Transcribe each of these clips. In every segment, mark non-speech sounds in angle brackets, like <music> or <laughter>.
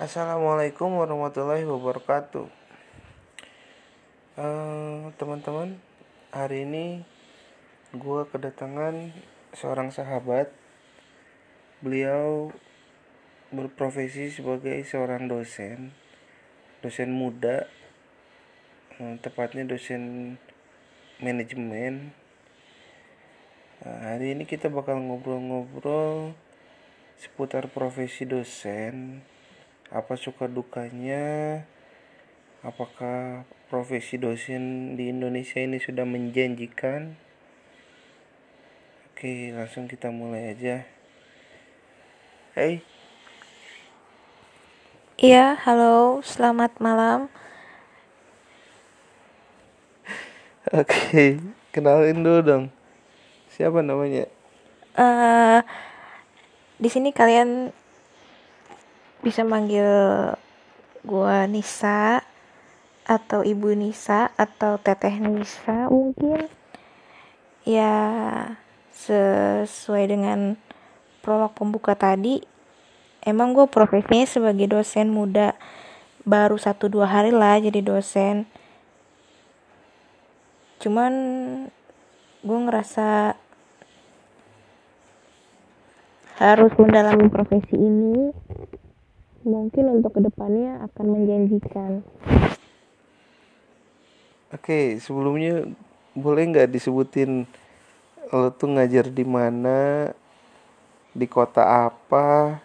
Assalamualaikum warahmatullahi wabarakatuh. Eh, teman-teman, hari ini gue kedatangan seorang sahabat. Beliau berprofesi sebagai seorang dosen, dosen muda, eh, tepatnya dosen manajemen. Eh, hari ini kita bakal ngobrol-ngobrol seputar profesi dosen apa suka dukanya? Apakah profesi dosen di Indonesia ini sudah menjanjikan? Oke langsung kita mulai aja. Hey. Iya, halo, selamat malam. <laughs> oke kenalin dulu dong. Siapa namanya? Eh di sini kalian bisa manggil gua Nisa atau Ibu Nisa atau Teteh Nisa mungkin. Ya, sesuai dengan prolog pembuka tadi, emang gue profesinya sebagai dosen muda. Baru satu dua hari lah jadi dosen. Cuman gue ngerasa harus mendalami profesi ini mungkin untuk ke depannya akan menjanjikan Oke, sebelumnya boleh nggak disebutin lo tuh ngajar di mana, di kota apa,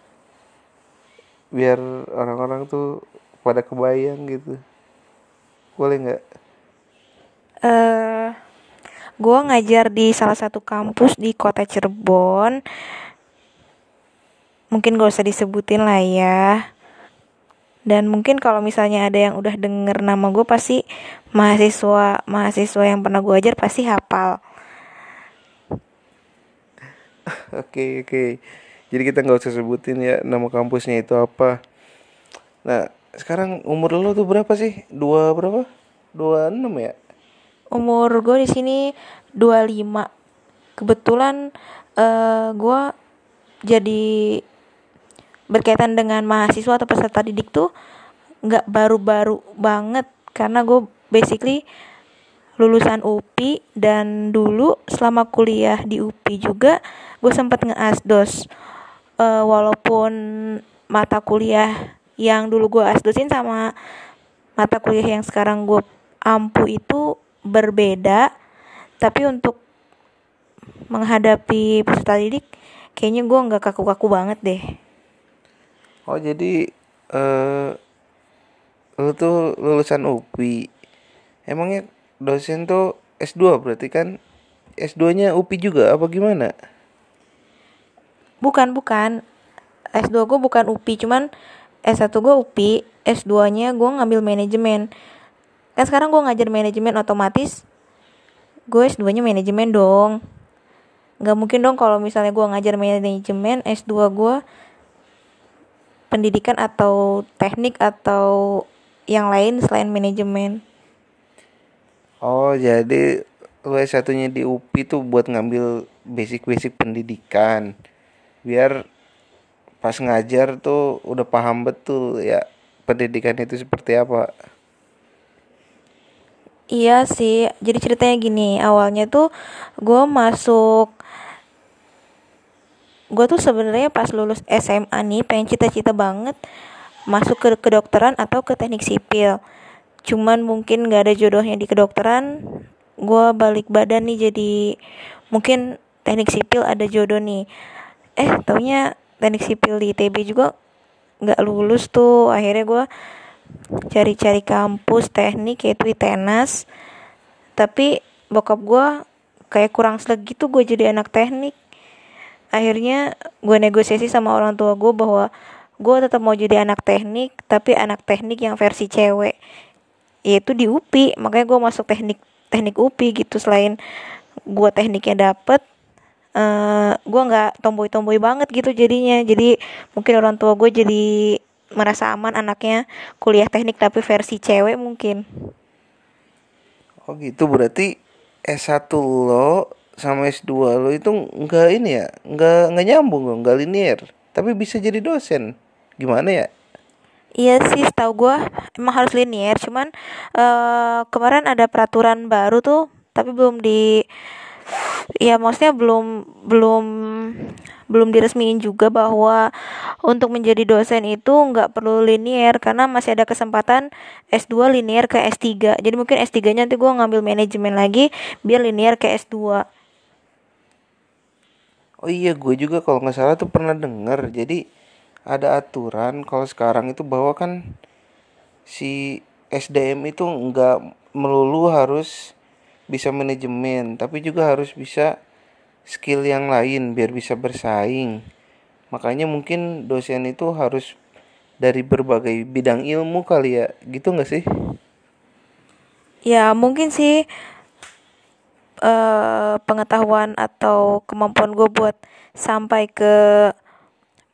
biar orang-orang tuh pada kebayang gitu. Boleh nggak? eh gue ngajar di salah satu kampus di kota Cirebon mungkin gak usah disebutin lah ya dan mungkin kalau misalnya ada yang udah denger nama gue pasti mahasiswa mahasiswa yang pernah gue ajar pasti hafal <laughs> Oke, oke. Jadi kita nggak usah sebutin ya nama kampusnya itu apa. Nah, sekarang umur lo tuh berapa sih? Dua berapa? Dua enam ya? umur gue di sini 25 kebetulan eh gue jadi berkaitan dengan mahasiswa atau peserta didik tuh nggak baru-baru banget. Karena gue basically lulusan UPI dan dulu selama kuliah di UPI juga gue sempat ngeasdos Eh, walaupun mata kuliah yang dulu gue asdosin sama mata kuliah yang sekarang gue ampu itu berbeda. Tapi untuk menghadapi peserta didik kayaknya gue nggak kaku-kaku banget deh Oh, jadi eh lo tuh lulusan UPI. Emangnya dosen tuh S2 berarti kan S2-nya UPI juga apa gimana? bukan bukan S2 gue bukan UPI cuman S1 gue UPI S2 nya gue ngambil manajemen kan sekarang gue ngajar manajemen otomatis gue S2 nya manajemen dong nggak mungkin dong kalau misalnya gue ngajar manajemen S2 gue pendidikan atau teknik atau yang lain selain manajemen Oh, jadi lo S1-nya di UPI tuh buat ngambil basic-basic pendidikan. Biar pas ngajar tuh udah paham betul ya pendidikan itu seperti apa. Iya sih, jadi ceritanya gini, awalnya tuh gue masuk, gue tuh sebenarnya pas lulus SMA nih pengen cita-cita banget masuk ke kedokteran atau ke teknik sipil. Cuman mungkin gak ada jodohnya di kedokteran, gue balik badan nih jadi mungkin teknik sipil ada jodoh nih. Eh, taunya teknik sipil di ITB juga nggak lulus tuh, akhirnya gue cari-cari kampus teknik yaitu ITENAS tapi bokap gue kayak kurang selek gitu gue jadi anak teknik akhirnya gue negosiasi sama orang tua gue bahwa gue tetap mau jadi anak teknik tapi anak teknik yang versi cewek. Yaitu di UPI makanya gue masuk teknik teknik UPI gitu. Selain gue tekniknya dapet eh gue nggak tomboy tomboy banget gitu jadinya. Jadi mungkin orang tua gue jadi merasa aman anaknya kuliah teknik tapi versi cewek mungkin. Oh gitu berarti S1 lo sama S2 lo itu enggak ini ya, enggak enggak nyambung dong, enggak linear. Tapi bisa jadi dosen. Gimana ya? Iya sih, setahu gue emang harus linear. Cuman uh, kemarin ada peraturan baru tuh, tapi belum di, ya maksudnya belum belum belum diresmiin juga bahwa untuk menjadi dosen itu nggak perlu linear karena masih ada kesempatan S2 linear ke S3 jadi mungkin S3 nya nanti gue ngambil manajemen lagi biar linear ke S2 oh iya gue juga kalau nggak salah tuh pernah denger. Jadi ada aturan kalau sekarang itu bahwa kan si SDM itu nggak melulu harus bisa manajemen tapi juga harus bisa skill yang lain biar bisa bersaing. Makanya mungkin dosen itu harus dari berbagai bidang ilmu kali ya. Gitu nggak sih? Ya mungkin sih uh, pengetahuan atau kemampuan gue buat sampai ke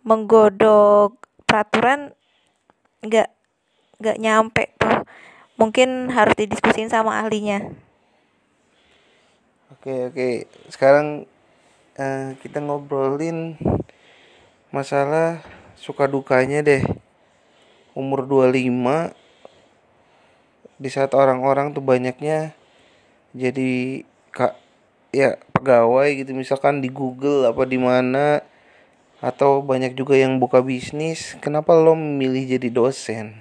menggodok peraturan nggak nggak nyampe tuh. Mungkin harus didiskusin sama ahlinya. Oke oke. Sekarang uh, kita ngobrolin masalah suka dukanya deh. Umur 25 di saat orang-orang tuh banyaknya jadi kak ya pegawai gitu. Misalkan di Google apa di mana atau banyak juga yang buka bisnis kenapa lo memilih jadi dosen?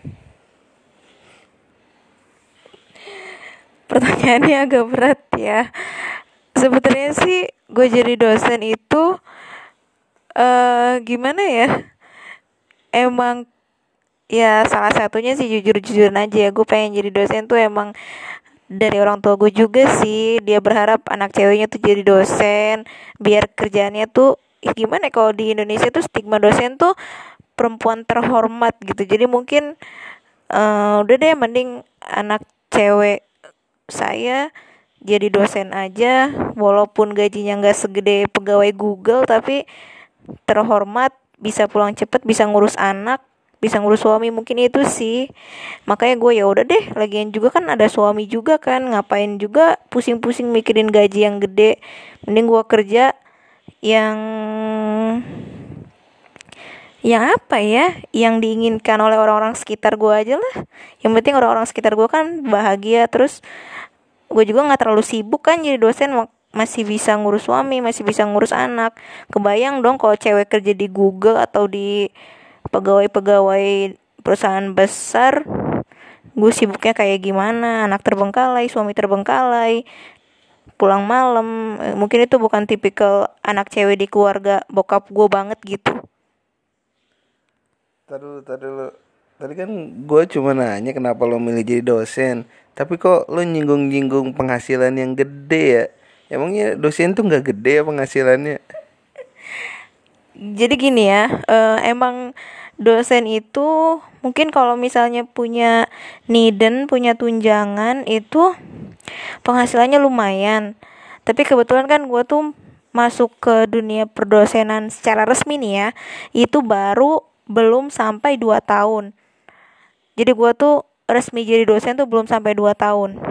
Pertanyaannya agak berat ya. Sebetulnya sih gue jadi dosen itu uh, gimana ya? Emang ya salah satunya sih jujur jujur aja ya. Gue pengen jadi dosen tuh emang dari orang tua gue juga sih. Dia berharap anak ceweknya tuh jadi dosen biar kerjaannya tuh ya gimana ya, kalau di Indonesia tuh stigma dosen tuh perempuan terhormat gitu. Jadi mungkin uh, udah deh mending anak cewek saya jadi dosen aja. Walaupun gajinya nggak segede pegawai Google tapi terhormat bisa pulang cepet bisa ngurus anak bisa ngurus suami mungkin itu sih. Makanya gue ya udah deh lagian juga kan ada suami juga kan ngapain juga pusing-pusing mikirin gaji yang gede. Mending gue kerja yang yang apa ya yang diinginkan oleh orang-orang sekitar gue aja lah. Yang penting orang-orang sekitar gue kan bahagia terus gue juga nggak terlalu sibuk kan jadi dosen masih bisa ngurus suami masih bisa ngurus anak. Kebayang dong kalau cewek kerja di Google atau di pegawai-pegawai perusahaan besar gue sibuknya kayak gimana? Anak terbengkalai suami terbengkalai pulang malam. Eh, mungkin itu bukan tipikal anak cewek di keluarga bokap gue banget gitu. Taruh, taruh Tadi kan gue cuma nanya kenapa lo milih jadi dosen Tapi kok lo nyinggung-nyinggung penghasilan yang gede ya? Emangnya dosen tuh nggak gede ya penghasilannya Jadi gini ya uh, Emang dosen itu mungkin kalau misalnya punya niden punya tunjangan itu penghasilannya lumayan. Tapi kebetulan kan gue tuh masuk ke dunia perdosenan secara resmi nih ya itu baru belum sampai 2 tahun. Jadi gue tuh resmi jadi dosen tuh belum sampai 2 tahun.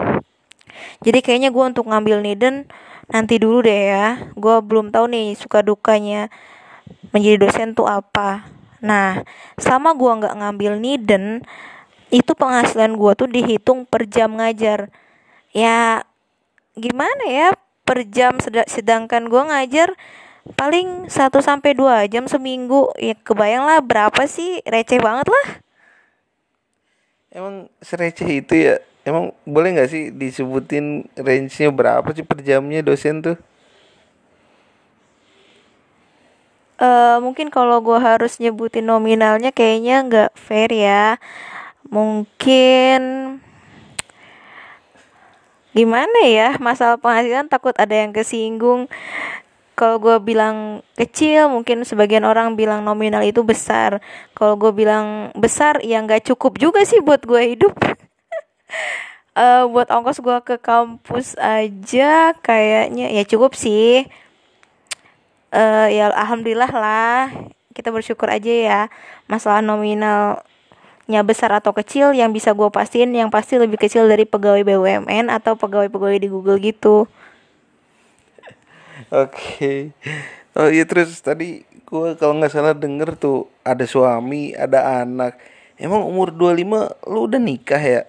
Jadi kayaknya gue untuk ngambil niden nanti dulu deh ya. Gue belum tahu nih suka dukanya menjadi dosen tuh apa. Nah sama gue nggak ngambil niden itu penghasilan gue tuh dihitung per jam ngajar. Ya gimana ya per jam sedangkan gue ngajar paling 1 sampai 2 jam seminggu. Ya kebayang lah berapa sih receh banget lah. Emang sereceh itu ya? Emang boleh nggak sih disebutin range-nya berapa sih per jamnya dosen tuh uh, mungkin kalau gue harus nyebutin nominalnya kayaknya nggak fair ya. Mungkin gimana ya masalah penghasilan takut ada yang kesinggung. Kalau gue bilang kecil mungkin sebagian orang bilang nominal itu besar. Kalau gue bilang besar ya nggak cukup juga sih buat gue hidup. Uh, <laughs> buat ongkos gue ke kampus aja kayaknya ya cukup sih uh, ya alhamdulillah lah kita bersyukur aja ya masalah nominal nya besar atau kecil yang bisa gue pastiin yang pasti lebih kecil dari pegawai BUMN atau pegawai-pegawai di Google gitu. <laughs> Oke. Okay. Oh iya terus tadi gue kalau nggak salah denger tuh ada suami, ada anak. Emang umur 25 lu udah nikah ya?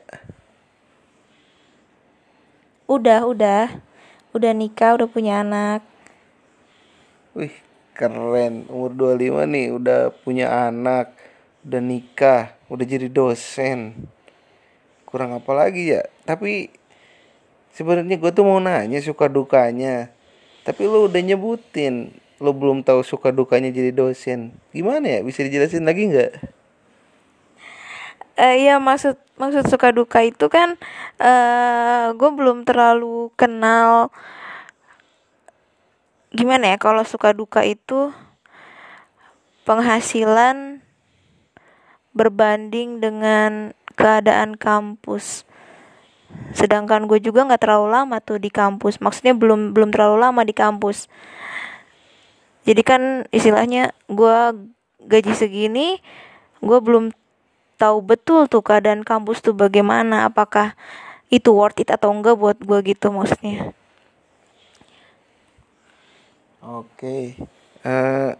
Udah, udah. Udah nikah, udah punya anak. Wih, keren. Umur 25 nih udah punya anak, udah nikah, udah jadi dosen. Kurang apa lagi ya? Tapi sebenarnya gue tuh mau nanya suka dukanya. Tapi lu udah nyebutin, lu belum tahu suka dukanya jadi dosen. Gimana ya? Bisa dijelasin lagi nggak? uh, ya maksud maksud suka duka itu kan uh, eh, gue belum terlalu kenal gimana ya kalau suka duka itu penghasilan berbanding dengan keadaan kampus. Sedangkan gue juga nggak terlalu lama tuh di kampus. Maksudnya belum belum terlalu lama di kampus. Jadi kan istilahnya gue gaji segini gue belum tahu betul tuh keadaan kampus tuh bagaimana. Apakah itu worth it atau enggak buat gue gitu maksudnya oke okay. uh, eh,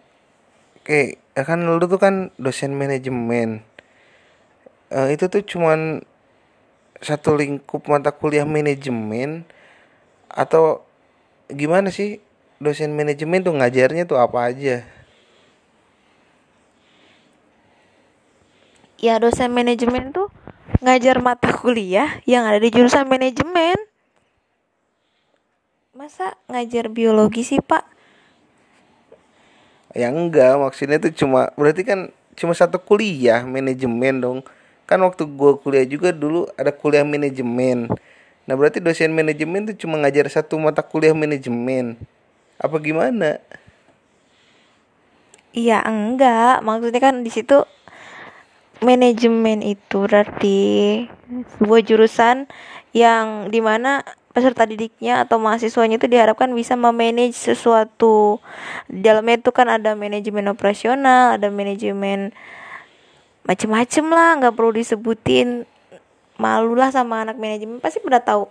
oke okay. Ya kan lu tuh kan dosen manajemen uh, itu tuh cuman satu lingkup mata kuliah manajemen atau gimana sih dosen manajemen tuh ngajarnya tuh apa aja ya dosen manajemen tuh ngajar mata kuliah yang ada di jurusan manajemen masa ngajar biologi sih pak ya enggak maksudnya itu cuma berarti kan cuma satu kuliah manajemen dong. Kan waktu gue kuliah juga dulu ada kuliah manajemen. Nah berarti dosen manajemen tuh cuma ngajar satu mata kuliah manajemen. Apa gimana? Iya enggak. Maksudnya kan di situ manajemen itu berarti sebuah jurusan yang di mana peserta didiknya atau mahasiswanya itu diharapkan bisa memanage sesuatu. Dalamnya itu kan ada manajemen operasional ada manajemen macem-macem lah nggak perlu disebutin. Malu lah sama anak manajemen pasti pada tahu.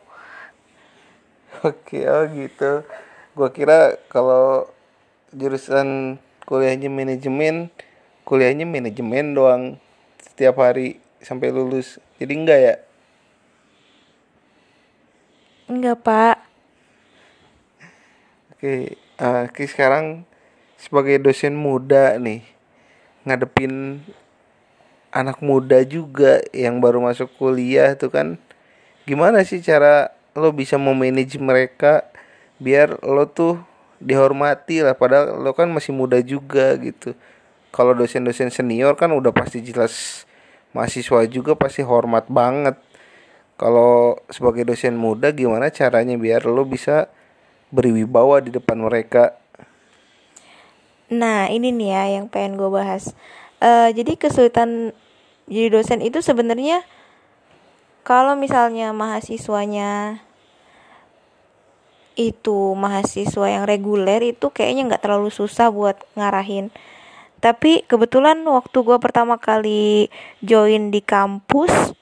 Oke oh gitu. Gua kira kalau jurusan kuliahnya manajemen kuliahnya manajemen doang setiap hari sampai lulus. Jadi enggak ya enggak pak. Oke uh, sekarang sebagai dosen muda nih ngadepin anak muda juga yang baru masuk kuliah tuh kan gimana sih cara lo bisa memanage mereka biar lo tuh dihormati lah? Padahal lo kan masih muda juga gitu. Kalau dosen-dosen senior kan udah pasti jelas mahasiswa juga pasti hormat banget kalau sebagai dosen muda gimana caranya biar lo bisa berwibawa di depan mereka? Nah ini nih ya yang pengen gue bahas. Uh, jadi kesulitan jadi dosen itu sebenarnya kalau misalnya mahasiswanya itu mahasiswa yang reguler itu kayaknya nggak terlalu susah buat ngarahin. Tapi kebetulan waktu gue pertama kali join di kampus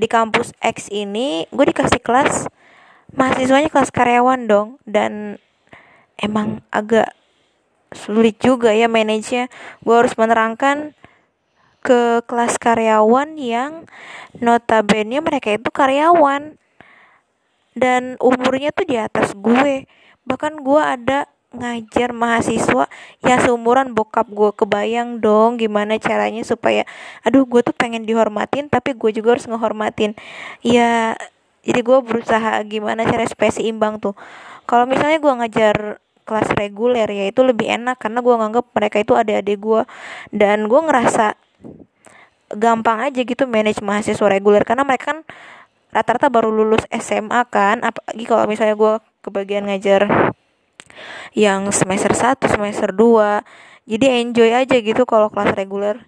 di kampus X ini gue dikasih kelas mahasiswanya kelas karyawan dong. Dan emang agak sulit juga ya manage-nya. Gue harus menerangkan ke kelas karyawan yang notabene mereka itu karyawan. Dan umurnya tuh di atas gue. Bahkan gue ada ngajar mahasiswa ya seumuran bokap gue kebayang dong gimana caranya supaya aduh gue tuh pengen dihormatin tapi gue juga harus ngehormatin. Ya jadi gue berusaha gimana cara supaya seimbang tuh. Kalau misalnya gue ngajar kelas reguler ya itu lebih enak karena gue nganggap mereka itu adik-adik gue dan gue ngerasa gampang aja gitu manage mahasiswa reguler karena mereka kan rata-rata baru lulus SMA kan. Apalagi kalau misalnya gue kebagian ngajar yang semester 1, semester 2. Jadi enjoy aja gitu kalau kelas reguler.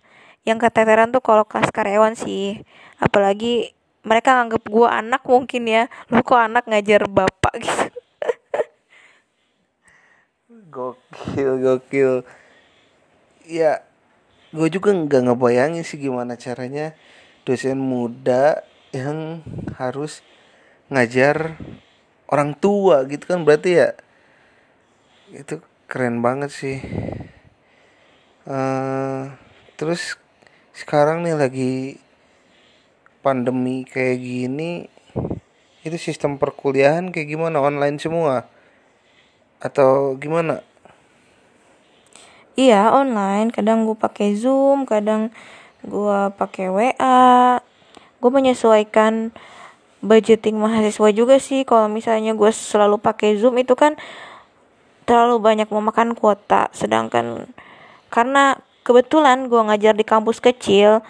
Yang keteteran tuh kalau kelas karyawan sih. Apalagi mereka anggap gue anak mungkin ya. Lu kok anak ngajar bapak gitu. gokil, gokil. Ya, gue juga nggak ngebayangin sih gimana caranya dosen muda yang harus ngajar orang tua gitu kan berarti ya itu keren banget sih. Uh, terus sekarang nih lagi pandemi kayak gini itu sistem perkuliahan kayak gimana? Online semua? Atau gimana? Iya online, kadang gue pakai Zoom, kadang gue pakai WA. Gue menyesuaikan budgeting mahasiswa juga sih. Kalau misalnya gue selalu pakai Zoom itu kan terlalu banyak memakan kuota. Sedangkan karena kebetulan gue ngajar di kampus kecil,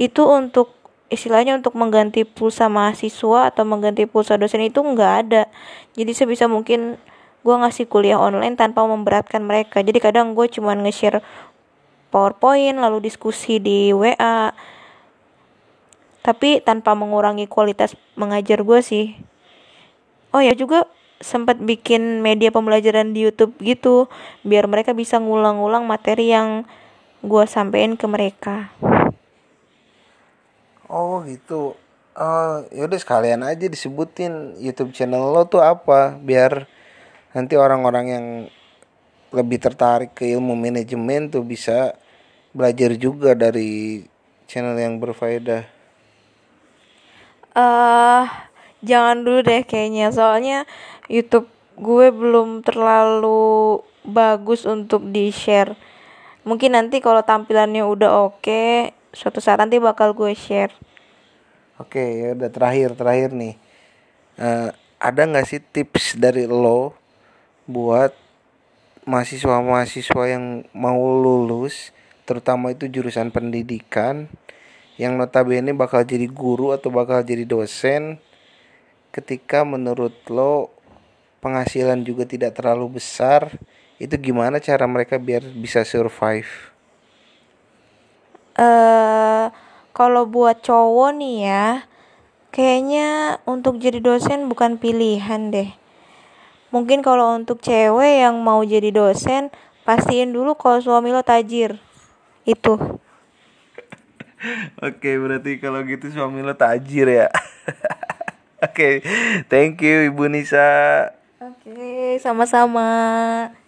itu untuk istilahnya untuk mengganti pulsa mahasiswa atau mengganti pulsa dosen itu nggak ada. Jadi sebisa mungkin gue ngasih kuliah online tanpa memberatkan mereka jadi kadang gue cuman nge-share powerpoint lalu diskusi di WA tapi tanpa mengurangi kualitas mengajar gue sih oh ya juga sempat bikin media pembelajaran di YouTube gitu biar mereka bisa ngulang-ulang materi yang gue sampein ke mereka oh gitu oh yaudah sekalian aja disebutin YouTube channel lo tuh apa biar nanti orang-orang yang lebih tertarik ke ilmu manajemen tuh bisa belajar juga dari channel yang berfaedah. Eh, uh, jangan dulu deh kayaknya. Soalnya YouTube gue belum terlalu bagus untuk di-share. Mungkin nanti kalau tampilannya udah oke, okay, suatu saat nanti bakal gue share. Oke, okay, ya udah terakhir terakhir nih. Uh, ada nggak sih tips dari lo buat mahasiswa-mahasiswa yang mau lulus terutama itu jurusan pendidikan yang notabene bakal jadi guru atau bakal jadi dosen ketika menurut lo penghasilan juga tidak terlalu besar itu gimana cara mereka biar bisa survive? Eh uh, kalau buat cowok nih ya kayaknya untuk jadi dosen bukan pilihan deh Mungkin kalau untuk cewek yang mau jadi dosen, pastiin dulu kalau suami lo tajir. Itu. <laughs> Oke, berarti kalau gitu suami lo tajir ya. <laughs> <laughs> Oke, thank you Ibu Nisa. Oke, sama-sama.